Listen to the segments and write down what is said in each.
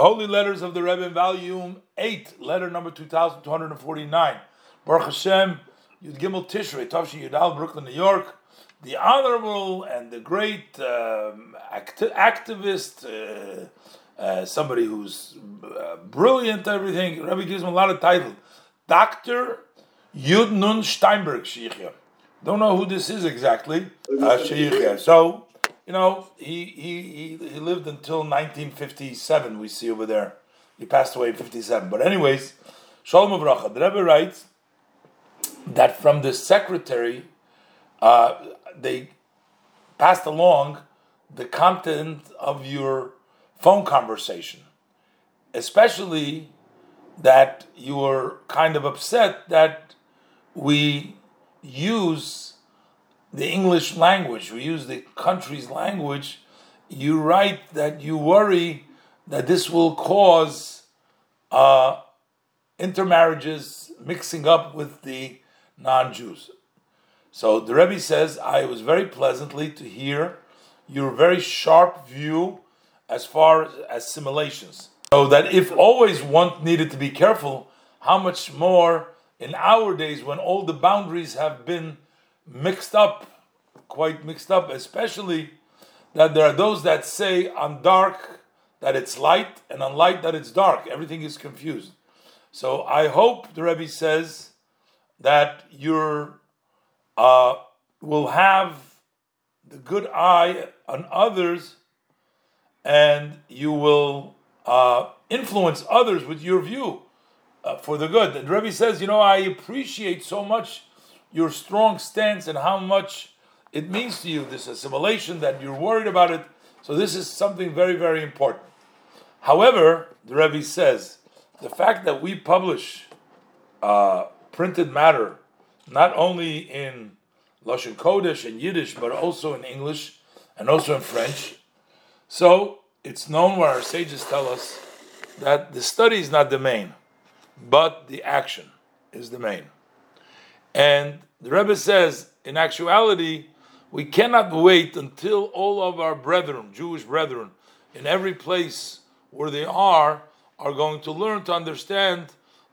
Holy Letters of the Rebbe, Volume 8, letter number 2249. Baruch Hashem, Yud Gimel Tishrei, Tavshi Yudal, Brooklyn, New York. The honorable and the great um, act- activist, uh, uh, somebody who's uh, brilliant, everything. Rebbe gives him a lot of titles. Dr. Yud Nun Steinberg, Sheikhya. Don't know who this is exactly. Uh, So, you know, he, he, he, he lived until 1957, we see over there. He passed away in 57. But anyways, Shalom Avracha. The Rebbe writes that from the secretary, uh, they passed along the content of your phone conversation, especially that you were kind of upset that we use the English language, we use the country's language, you write that you worry that this will cause uh, intermarriages mixing up with the non Jews. So the Rebbe says, I was very pleasantly to hear your very sharp view as far as assimilations. So that if always one needed to be careful, how much more in our days when all the boundaries have been mixed up, quite mixed up, especially that there are those that say on dark that it's light and on light that it's dark. Everything is confused. So I hope the Rebbe says that you uh, will have the good eye on others and you will uh, influence others with your view uh, for the good. And Rebbe says, you know, I appreciate so much your strong stance and how much it means to you, this assimilation, that you're worried about it. So this is something very, very important. However, the Rebbe says, the fact that we publish uh, printed matter, not only in Lashon Kodesh and Yiddish, but also in English and also in French, so it's known where our sages tell us that the study is not the main, but the action is the main. And the Rebbe says, in actuality, we cannot wait until all of our brethren, Jewish brethren, in every place where they are, are going to learn to understand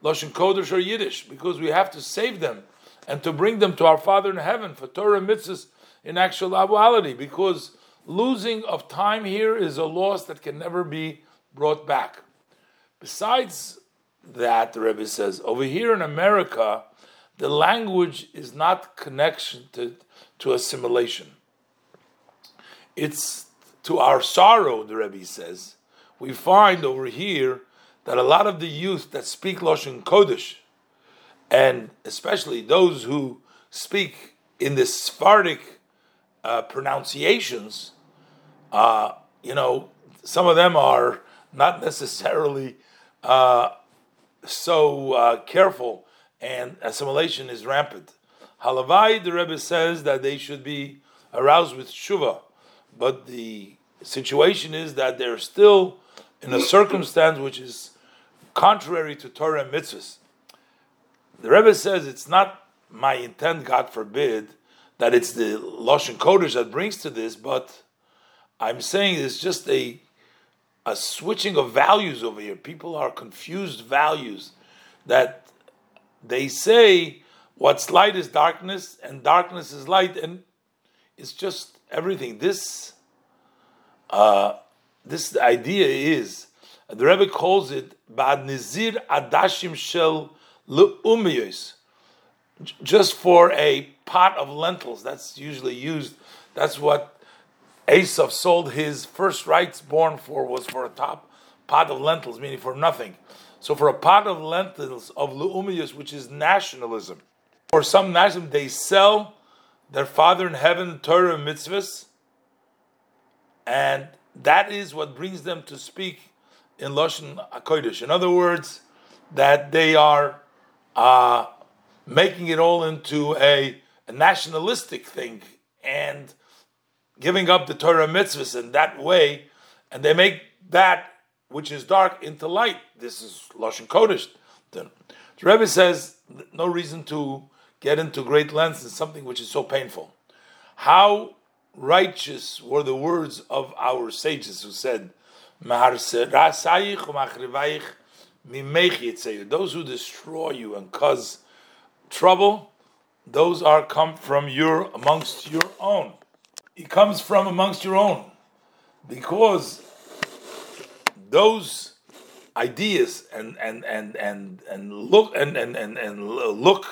Lashon Kodesh or Yiddish, because we have to save them and to bring them to our Father in heaven for Torah mitzvahs in actuality, because losing of time here is a loss that can never be brought back. Besides that, the Rebbe says, over here in America, the language is not connection to, to assimilation. It's to our sorrow, the Rebbe says, we find over here that a lot of the youth that speak Lashon Kodesh, and especially those who speak in the Sephardic uh, pronunciations, uh, you know, some of them are not necessarily uh, so uh, careful, and assimilation is rampant. Halavai, the Rebbe says that they should be aroused with shuva, but the situation is that they're still in a circumstance which is contrary to Torah and mitzvahs. The Rebbe says it's not my intent, God forbid, that it's the Lashon Kodesh that brings to this, but I'm saying it's just a a switching of values over here. People are confused values that they say what's light is darkness and darkness is light, and it's just everything. This uh, this idea is the Rebbe calls it Bad Nizir Adashim Shel Leumiyos, just for a pot of lentils. That's usually used. That's what Esav sold his first rights born for was for a top pot of lentils, meaning for nothing. So for a pot of lentils of Lu'umiyus, which is nationalism, for some nationalism, they sell their Father in heaven, Torah mitzvahs, and that is what brings them to speak in Lashon HaKodesh. In other words, that they are uh, making it all into a, a nationalistic thing and giving up the Torah mitzvahs in that way, and they make that which is dark into light. This is Lashon Kodesh. The Rebbe says no reason to get into great lengths in something which is so painful. How righteous were the words of our sages who said, Those who destroy you and cause trouble, those are come from your amongst your own. It comes from amongst your own because those ideas and and and and and look and and and, and look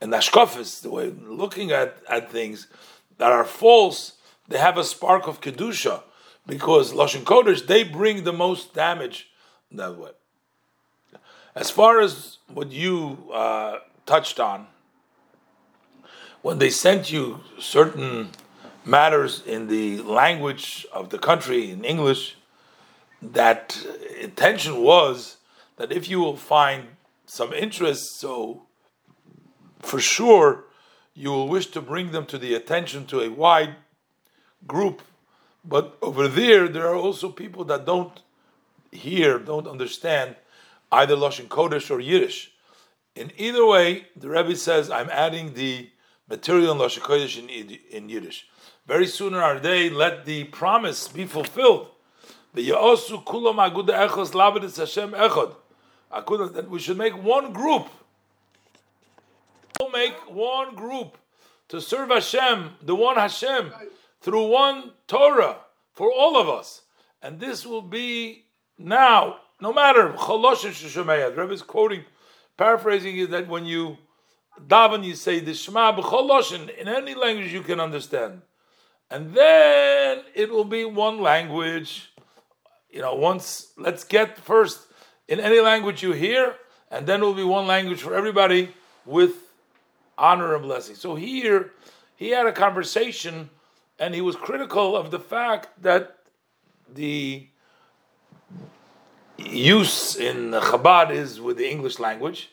and ashkafis, the way looking at, at things that are false, they have a spark of kedusha because lashon kodesh they bring the most damage that way. As far as what you uh, touched on, when they sent you certain matters in the language of the country in English, that intention was that if you will find some interest, so for sure you will wish to bring them to the attention to a wide group. But over there, there are also people that don't hear, don't understand either Lashon Kodesh or Yiddish. In either way, the Rebbe says, I'm adding the material in Lashon Kodesh in, in Yiddish. Very soon in our day, let the promise be fulfilled. The Yaosu Kulam Aguda Echos Labadis Hashem Echod. That we should make one group make one group to serve Hashem, the one Hashem, through one Torah for all of us. And this will be now, no matter, the Rebbe is quoting, paraphrasing it that when you daven, you say the Shema b'choloshin in any language you can understand. And then it will be one language. You know, once, let's get first in any language you hear, and then it will be one language for everybody with honor and blessing. So here, he had a conversation, and he was critical of the fact that the use in Chabad is with the English language,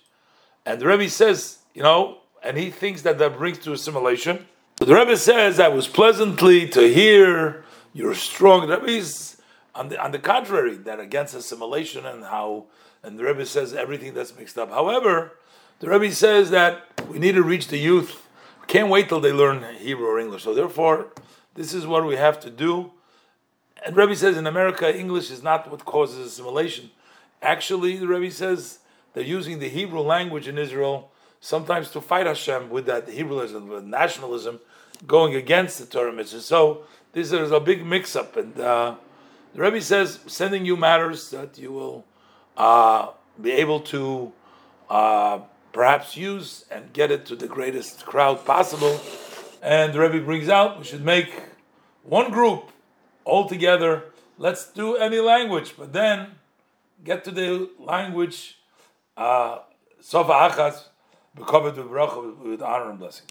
and the Rebbe says, you know, and he thinks that that brings to assimilation. the Rebbe says that was pleasantly to hear you're strong. The Rebbe on the on the contrary that against assimilation and how, and the Rebbe says everything that's mixed up. However, the Rebbe says that we need to reach the youth. Can't wait till they learn Hebrew or English. So therefore, this is what we have to do. And Rebbe says in America, English is not what causes assimilation. Actually, the Rebbe says they're using the Hebrew language in Israel sometimes to fight Hashem with that Hebraism, with nationalism, going against the Torah mitzvah. So this is a big mix-up, and uh, the Rebbe says sending you matters that you will uh, be able to. Uh, perhaps use and get it to the greatest crowd possible. And the Rebbe brings out we should make one group all together. Let's do any language, but then get to the language. Uh, Sofa Achas, be covered with honor and blessing.